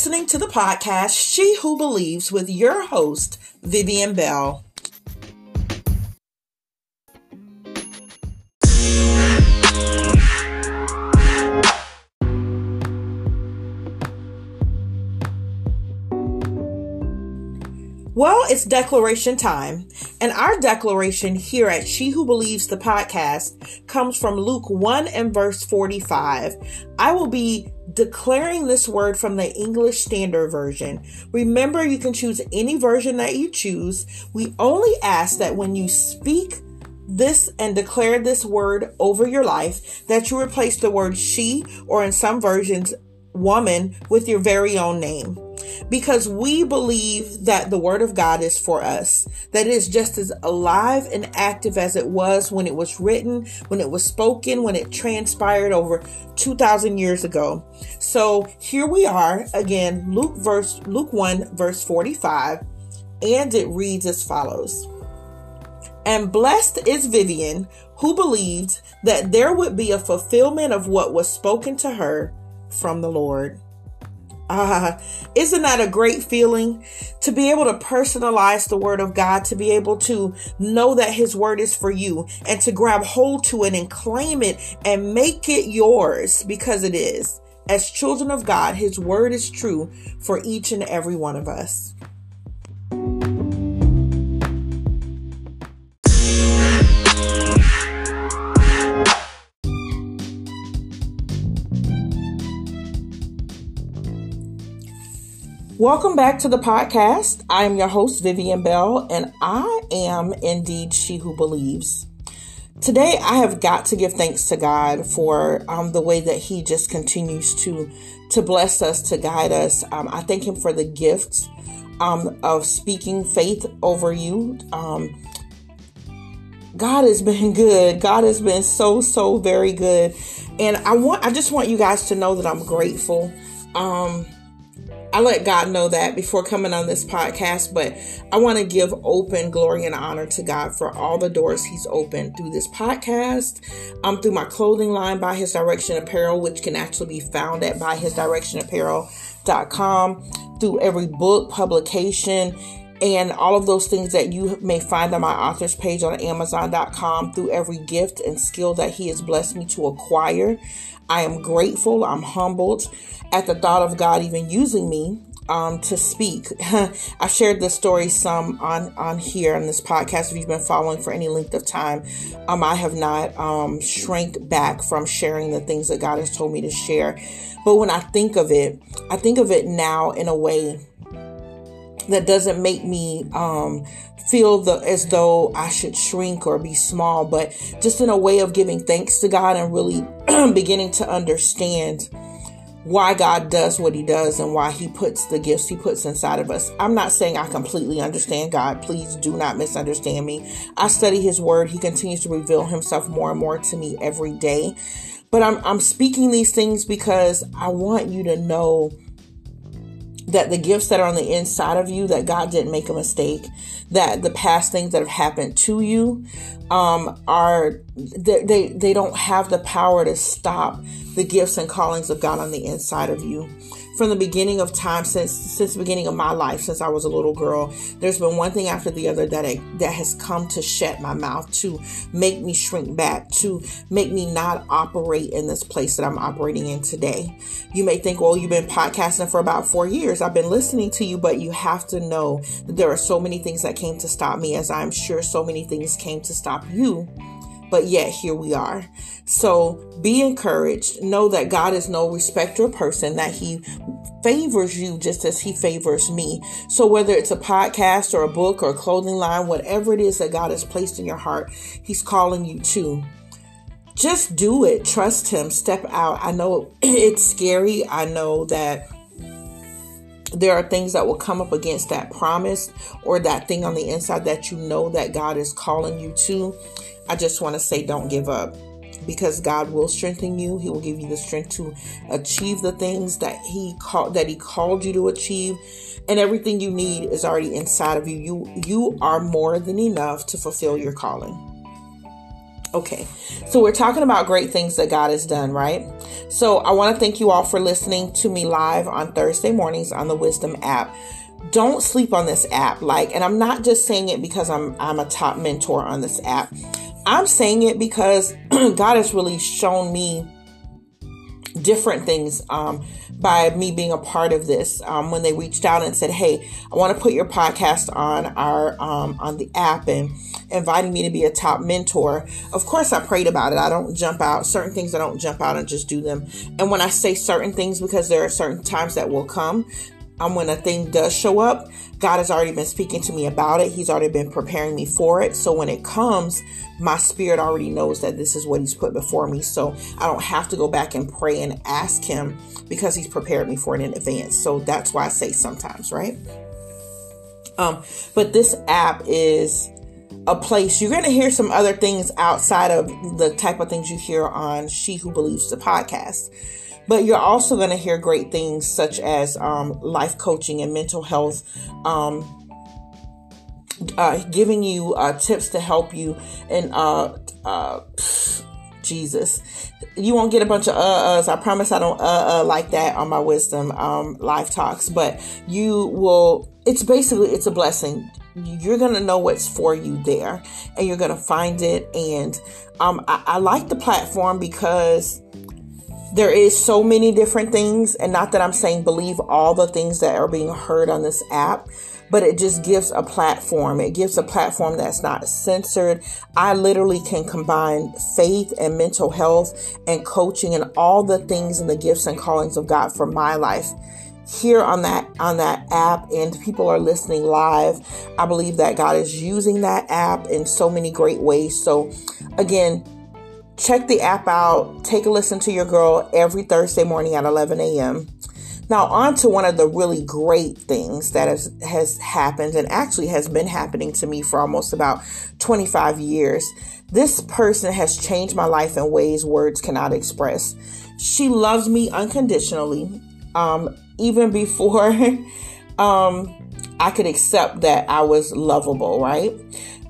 listening to the podcast She Who Believes with your host, Vivian Bell. Well, it's declaration time, and our declaration here at She Who Believes the podcast comes from Luke 1 and verse 45. I will be declaring this word from the English Standard Version. Remember, you can choose any version that you choose. We only ask that when you speak this and declare this word over your life, that you replace the word she or in some versions, woman with your very own name because we believe that the word of God is for us, that it is just as alive and active as it was when it was written, when it was spoken, when it transpired over 2000 years ago. So here we are again, Luke verse Luke 1 verse 45, and it reads as follows. And blessed is Vivian, who believed that there would be a fulfillment of what was spoken to her from the Lord. Ah, uh, isn't that a great feeling to be able to personalize the word of God, to be able to know that his word is for you and to grab hold to it and claim it and make it yours because it is. As children of God, his word is true for each and every one of us. Welcome back to the podcast. I am your host, Vivian Bell, and I am indeed she who believes. Today, I have got to give thanks to God for um, the way that He just continues to to bless us, to guide us. Um, I thank Him for the gifts um, of speaking faith over you. Um, God has been good. God has been so so very good, and I want I just want you guys to know that I'm grateful. Um, I let God know that before coming on this podcast, but I want to give open glory and honor to God for all the doors He's opened through this podcast, um, through my clothing line by His Direction Apparel, which can actually be found at byhisdirectionapparel.com, through every book, publication, and all of those things that you may find on my author's page on Amazon.com, through every gift and skill that He has blessed me to acquire. I am grateful. I'm humbled at the thought of God even using me um, to speak. I've shared this story some on on here on this podcast. If you've been following for any length of time, um, I have not um, shrank back from sharing the things that God has told me to share. But when I think of it, I think of it now in a way that doesn't make me um, feel the, as though I should shrink or be small, but just in a way of giving thanks to God and really beginning to understand why God does what he does and why he puts the gifts he puts inside of us. I'm not saying I completely understand God. Please do not misunderstand me. I study his word. He continues to reveal himself more and more to me every day. But I'm I'm speaking these things because I want you to know that the gifts that are on the inside of you that god didn't make a mistake that the past things that have happened to you um, are they, they they don't have the power to stop the gifts and callings of god on the inside of you from the beginning of time since since the beginning of my life since I was a little girl there's been one thing after the other that I, that has come to shut my mouth to make me shrink back to make me not operate in this place that I'm operating in today. You may think well you've been podcasting for about 4 years. I've been listening to you but you have to know that there are so many things that came to stop me as I'm sure so many things came to stop you but yet here we are. So be encouraged. Know that God is no respecter of person, that He favors you just as He favors me. So whether it's a podcast or a book or a clothing line, whatever it is that God has placed in your heart, He's calling you to. Just do it. Trust Him. Step out. I know it's scary. I know that there are things that will come up against that promise or that thing on the inside that you know that God is calling you to. I just want to say don't give up because God will strengthen you. He will give you the strength to achieve the things that he called that he called you to achieve and everything you need is already inside of you. You you are more than enough to fulfill your calling. Okay, so we're talking about great things that God has done, right? So I want to thank you all for listening to me live on Thursday mornings on the Wisdom app. Don't sleep on this app, like, and I'm not just saying it because I'm I'm a top mentor on this app. I'm saying it because God has really shown me different things um, by me being a part of this. Um, when they reached out and said hey i want to put your podcast on our um, on the app and inviting me to be a top mentor of course i prayed about it. I don't jump out. Certain things i don't jump out and just do them. And when i say certain things because there are certain times that will come um, when a thing does show up, God has already been speaking to me about it. He's already been preparing me for it. So when it comes, my spirit already knows that this is what He's put before me. So I don't have to go back and pray and ask Him because He's prepared me for it in advance. So that's why I say sometimes, right? Um, but this app is a place you're going to hear some other things outside of the type of things you hear on She Who Believes the podcast but you're also going to hear great things such as um, life coaching and mental health. Um, uh, giving you uh, tips to help you and uh, uh, Jesus. You won't get a bunch of uh uhs. I promise I don't uh uh like that on my wisdom um live talks, but you will it's basically it's a blessing. You're gonna know what's for you there and you're gonna find it. And um I, I like the platform because there is so many different things and not that i'm saying believe all the things that are being heard on this app but it just gives a platform. It gives a platform that's not censored. I literally can combine faith and mental health and coaching and all the things and the gifts and callings of god for my life here on that on that app and people are listening live. I believe that god is using that app in so many great ways. So again Check the app out. Take a listen to your girl every Thursday morning at 11 a.m. Now, on to one of the really great things that has, has happened and actually has been happening to me for almost about 25 years. This person has changed my life in ways words cannot express. She loves me unconditionally, um, even before um, I could accept that I was lovable, right?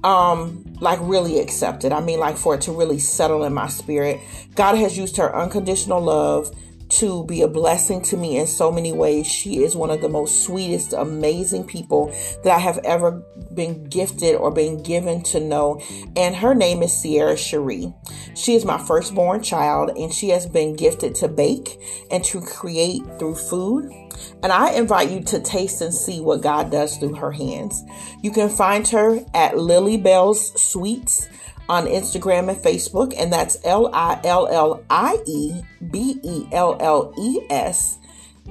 Um, like really accepted. I mean, like for it to really settle in my spirit. God has used her unconditional love to be a blessing to me in so many ways. She is one of the most sweetest, amazing people that I have ever been gifted or been given to know. And her name is Sierra Cherie. She is my firstborn child, and she has been gifted to bake and to create through food. And I invite you to taste and see what God does through her hands. You can find her at Lillie Belle's Sweets on Instagram and Facebook, and that's L I L L I E B E L L E S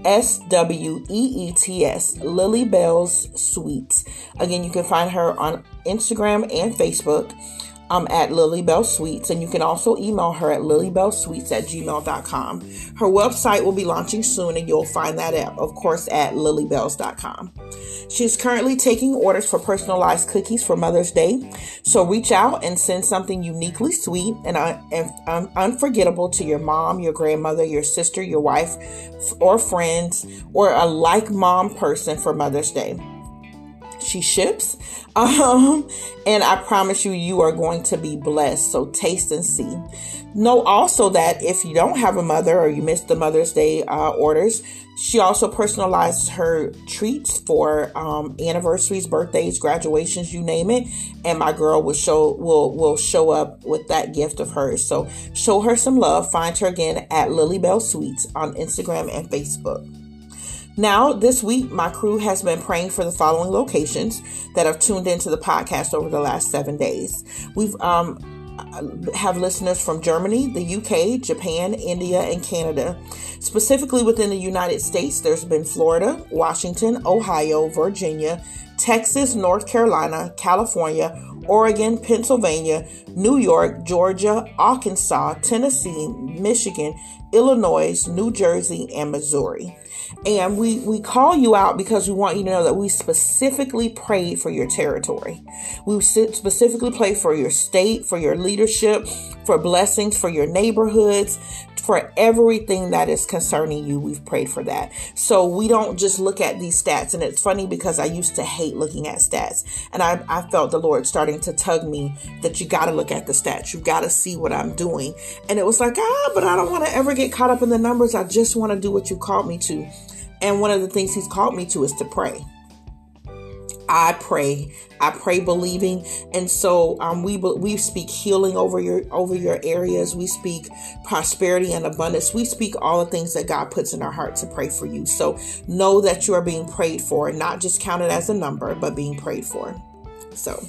S W E E T S, Lillie Belle's Sweets. Again, you can find her on Instagram and Facebook um, at Lillie Belle Sweets, and you can also email her at lilybellsweets at gmail.com. Her website will be launching soon, and you'll find that at, of course, at lilybells.com. She's currently taking orders for personalized cookies for Mother's Day, so reach out and send something uniquely sweet and, un- and un- unforgettable to your mom, your grandmother, your sister, your wife, or friends, or a like mom person for Mother's Day she ships. Um, and I promise you, you are going to be blessed. So taste and see. Know also that if you don't have a mother or you missed the Mother's Day uh, orders, she also personalizes her treats for um, anniversaries, birthdays, graduations, you name it. And my girl will show will will show up with that gift of hers. So show her some love. Find her again at Lillie Belle Sweets on Instagram and Facebook. Now, this week, my crew has been praying for the following locations that have tuned into the podcast over the last seven days. We've um, have listeners from Germany, the UK, Japan, India, and Canada. Specifically within the United States, there's been Florida, Washington, Ohio, Virginia, Texas, North Carolina, California, Oregon, Pennsylvania, New York, Georgia, Arkansas, Tennessee, Michigan, Illinois, New Jersey, and Missouri. And we, we call you out because we want you to know that we specifically prayed for your territory. We specifically pray for your state, for your leadership, for blessings for your neighborhoods, for everything that is concerning you. We've prayed for that. So we don't just look at these stats. And it's funny because I used to hate looking at stats. And I, I felt the Lord starting to tug me that you got to look at the stats. You got to see what I'm doing. And it was like, ah, but I don't want to ever get caught up in the numbers. I just want to do what you called me to. And one of the things He's called me to is to pray. I pray. I pray believing, and so um, we we speak healing over your over your areas. We speak prosperity and abundance. We speak all the things that God puts in our heart to pray for you. So know that you are being prayed for, not just counted as a number, but being prayed for. So,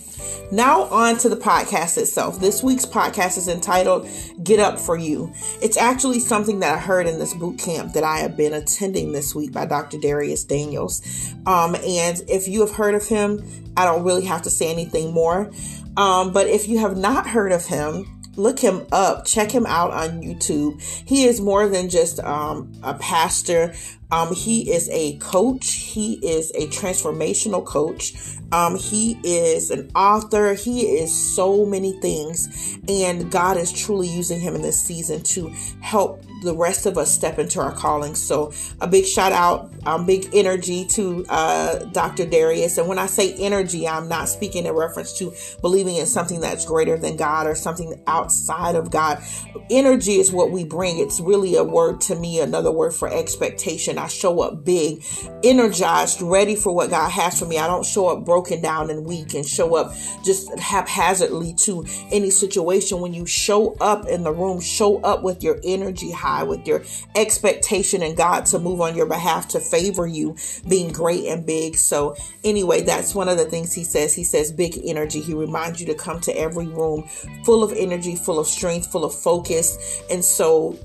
now on to the podcast itself. This week's podcast is entitled Get Up for You. It's actually something that I heard in this boot camp that I have been attending this week by Dr. Dharius Daniels. Um, and if you have heard of him, I don't really have to say anything more. Um, but if you have not heard of him, look him up check him out on youtube he is more than just um, a pastor um, he is a coach he is a transformational coach um, he is an author. He is so many things. And God is truly using him in this season to help the rest of us step into our calling. So a big shout out, um, big energy to uh, Dr. Dharius. And when I say energy, I'm not speaking in reference to believing in something that's greater than God or something outside of God. Energy is what we bring. It's really a word to me, another word for expectation. I show up big, energized, ready for what God has for me. I don't show up broken down and weak and show up just haphazardly to any situation. When you show up in the room, show up with your energy high with your expectation and God to move on your behalf to favor you being great and big. So, anyway, that's one of the things he says. He says big energy. He reminds you to come to every room full of energy, full of strength, full of focus. And so,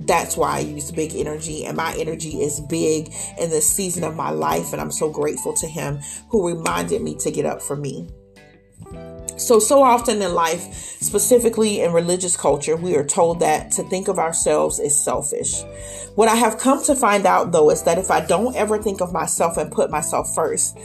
that's why I use big energy, and my energy is big in this season of my life. And I'm so grateful to him who reminded me to get up for me. So, so often in life, specifically in religious culture, we are told that to think of ourselves is selfish. What I have come to find out though is that if I don't ever think of myself and put myself first,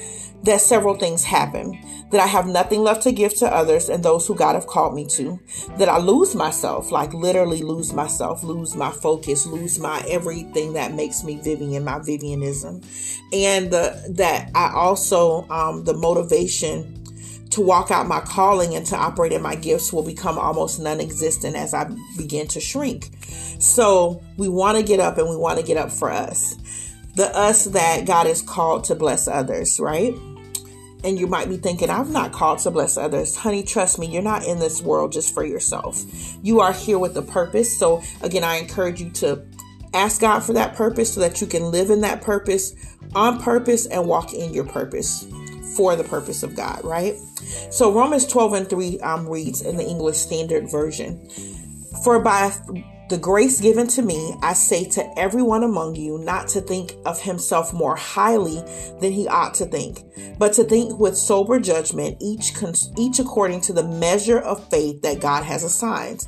that several things happen. That I have nothing left to give to others and those who God have called me to. That I lose myself, like literally lose myself, lose my focus, lose my everything that makes me Vivian, my Vivianism. And the, that I also, um, the motivation to walk out my calling and to operate in my gifts will become almost non existent as I begin to shrink. So we want to get up and we want to get up for us. The us that God is called to bless others, right? And you might be thinking, I'm not called to bless others. Honey, trust me, you're not in this world just for yourself. You are here with a purpose. So, again, I encourage you to ask God for that purpose so that you can live in that purpose on purpose and walk in your purpose for the purpose of God, right? So Romans 12 and 3 um, reads in the English Standard Version For by the grace given to me, I say to everyone among you not to think of himself more highly than he ought to think, but to think with sober judgment, each, each according to the measure of faith that God has assigned.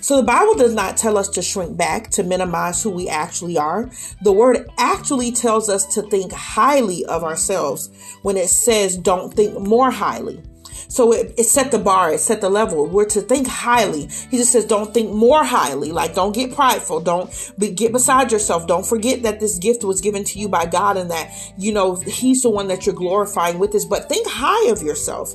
So the Bible does not tell us to shrink back, to minimize who we actually are. The word actually tells us to think highly of ourselves when it says don't think more highly. So it, it set the bar, it set the level. We're to think highly. He just says, don't think more highly. Like, don't get prideful. Don't be, get beside yourself. Don't forget that this gift was given to you by God and that, you know, He's the one that you're glorifying with this. But think high of yourself.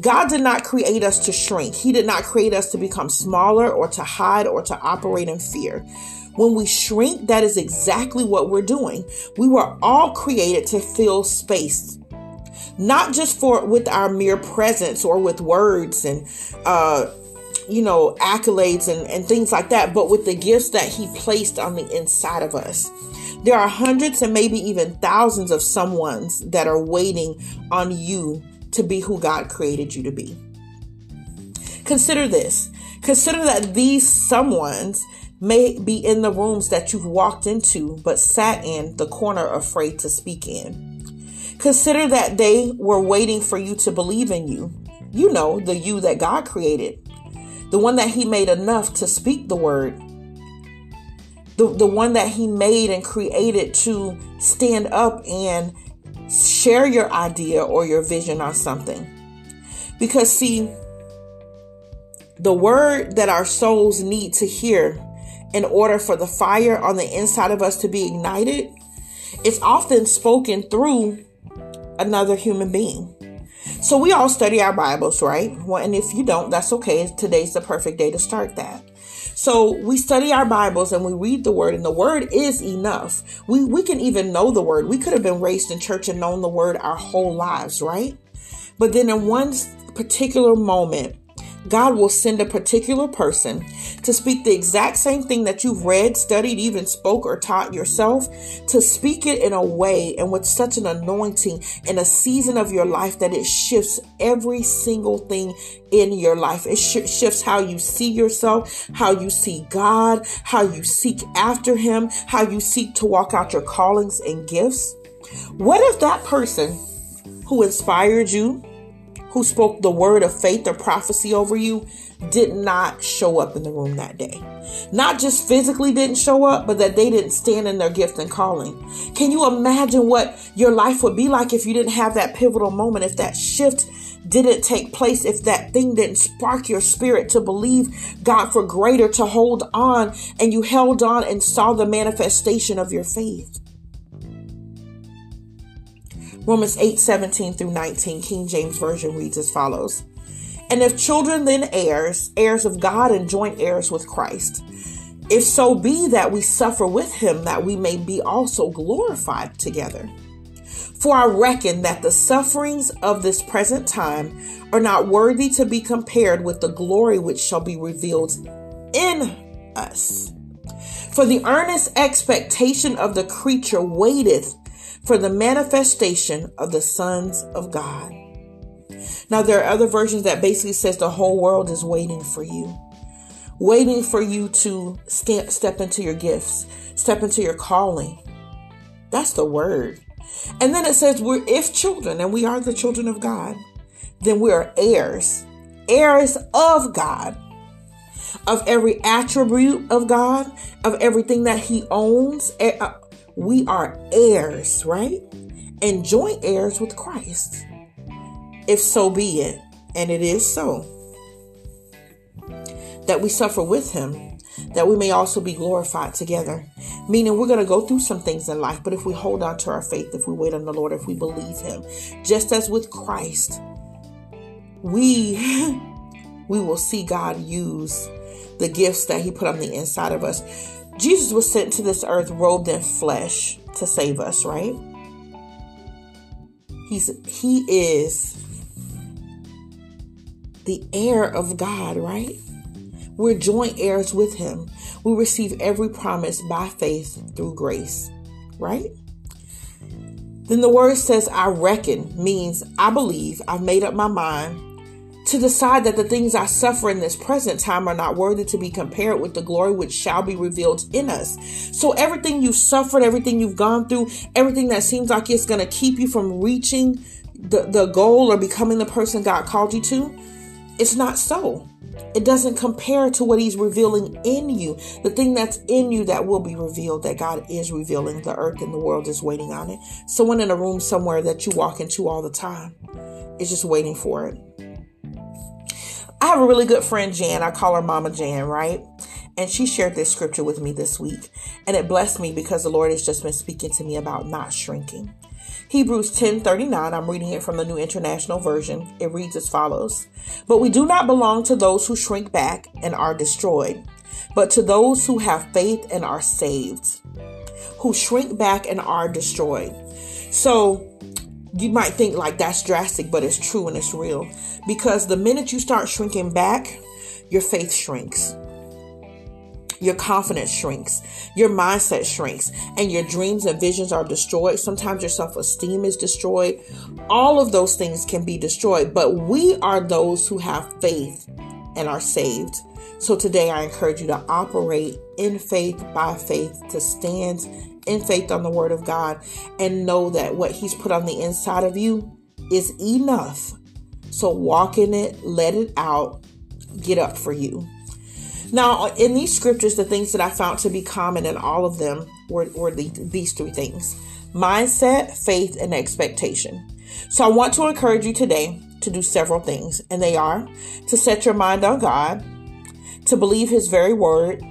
God did not create us to shrink. He did not create us to become smaller or to hide or to operate in fear. When we shrink, that is exactly what we're doing. We were all created to fill space not just for with our mere presence or with words and uh you know accolades and, and things like that but with the gifts that he placed on the inside of us. There are hundreds and maybe even thousands of someones that are waiting on you to be who god created you to be. Consider this. Consider that these someones may be in the rooms that you've walked into but sat in the corner afraid to speak in Consider that they were waiting for you to believe in you. You know, the you that God created, the one that He made enough to speak the word, the, the one that He made and created to stand up and share your idea or your vision on something. Because, see, the word that our souls need to hear in order for the fire on the inside of us to be ignited, it's often spoken through another human being. So we all study our Bibles, right? Well, and if you don't, that's okay. Today's the perfect day to start that. So we study our Bibles and we read the word, and the word is enough. We we can even know the word. We could have been raised in church and known the word our whole lives, right? But then in one particular moment, God will send a particular person to speak the exact same thing that you've read, studied, even spoke or taught yourself, to speak it in a way and with such an anointing in a season of your life that it shifts every single thing in your life. It sh- shifts how you see yourself, how you see God, how you seek after Him, how you seek to walk out your callings and gifts. What if that person who inspired you, who spoke the word of faith or prophecy over you did not show up in the room that day. Not just physically didn't show up, but that they didn't stand in their gift and calling. Can you imagine what your life would be like if you didn't have that pivotal moment, if that shift didn't take place, if that thing didn't spark your spirit to believe God for greater, to hold on, and you held on and saw the manifestation of your faith? Romans 8 17 through 19, King James Version reads as follows And if children, then heirs, heirs of God and joint heirs with Christ. If so be that we suffer with him, that we may be also glorified together. For I reckon that the sufferings of this present time are not worthy to be compared with the glory which shall be revealed in us. For the earnest expectation of the creature waiteth for the manifestation of the sons of God. Now, there are other versions that basically says the whole world is waiting for you, waiting for you to step, into your gifts, step into your calling. That's the word. And then it says, we're if children, and we are the children of God, then we are heirs, heirs of God, of every attribute of God, of everything that He owns, uh, we are heirs, right? And joint heirs with Christ. If so be it, and it is so, that we suffer with him, that we may also be glorified together. Meaning, we're going to go through some things in life, but if we hold on to our faith, if we wait on the Lord, if we believe him, just as with Christ, we we will see God use the gifts that he put on the inside of us Jesus was sent to this earth robed in flesh to save us, right? He's he is the heir of God, right? We're joint heirs with him. We receive every promise by faith through grace, right? Then the word says, I reckon, means I believe, I've made up my mind, to decide that the things I suffer in this present time are not worthy to be compared with the glory which shall be revealed in us. So everything you've suffered, everything you've gone through, everything that seems like it's going to keep you from reaching the, the goal or becoming the person God called you to, it's not so. It doesn't compare to what He's revealing in you. The thing that's in you that will be revealed, that God is revealing. The earth and the world is waiting on it. Someone in a room somewhere that you walk into all the time is just waiting for it. I have a really good friend, Jan. I call her Mama Jan, right? And she shared this scripture with me this week. And it blessed me because the Lord has just been speaking to me about not shrinking. Hebrews 10 39, I'm reading it from the New International Version. It reads as follows But we do not belong to those who shrink back and are destroyed, but to those who have faith and are saved, who shrink back and are destroyed. So, you might think like that's drastic, but it's true and it's real. Because the minute you start shrinking back, your faith shrinks. Your confidence shrinks, your mindset shrinks, and your dreams and visions are destroyed. Sometimes your self esteem is destroyed. All of those things can be destroyed, but we are those who have faith and are saved. So today I encourage you to operate in faith by faith, to stand in faith on the word of God and know that what He's put on the inside of you is enough. So walk in it, let it out, get up for you. Now, in these scriptures, the things that I found to be common in all of them were, were the, these three things mindset, faith, and expectation. So I want to encourage you today to do several things, and they are to set your mind on God, to believe His very word,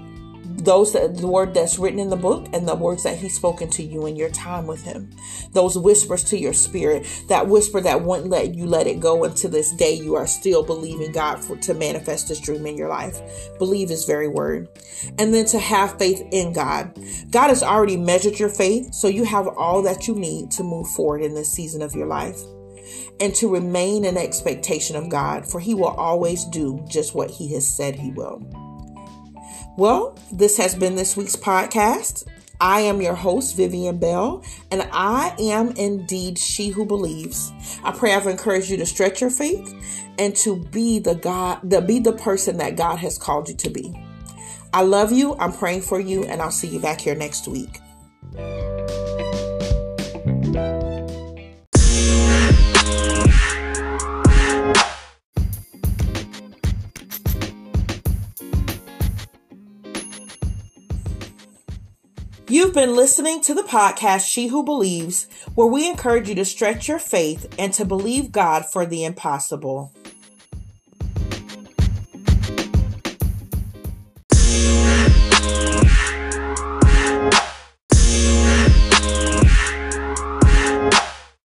those that the word that's written in the book and the words that he's spoken to you in your time with him. Those whispers to your spirit that whisper that wouldn't let you let it go until this day you are still believing god for, to manifest this dream in your life. Believe his very word. And then to have faith in god. God has already measured your faith so you have all that you need to move forward in this season of your life and to remain in expectation of God, for He will always do just what He has said He will. Well, this has been this week's podcast. I am your host, Vivian Bell, and I am indeed she who believes. I pray I've encouraged you to stretch your faith and to be the God, to be the person that God has called you to be. I love you. I'm praying for you, and I'll see you back here next week. Been listening to the podcast She Who Believes, where we encourage you to stretch your faith and to believe God for the impossible.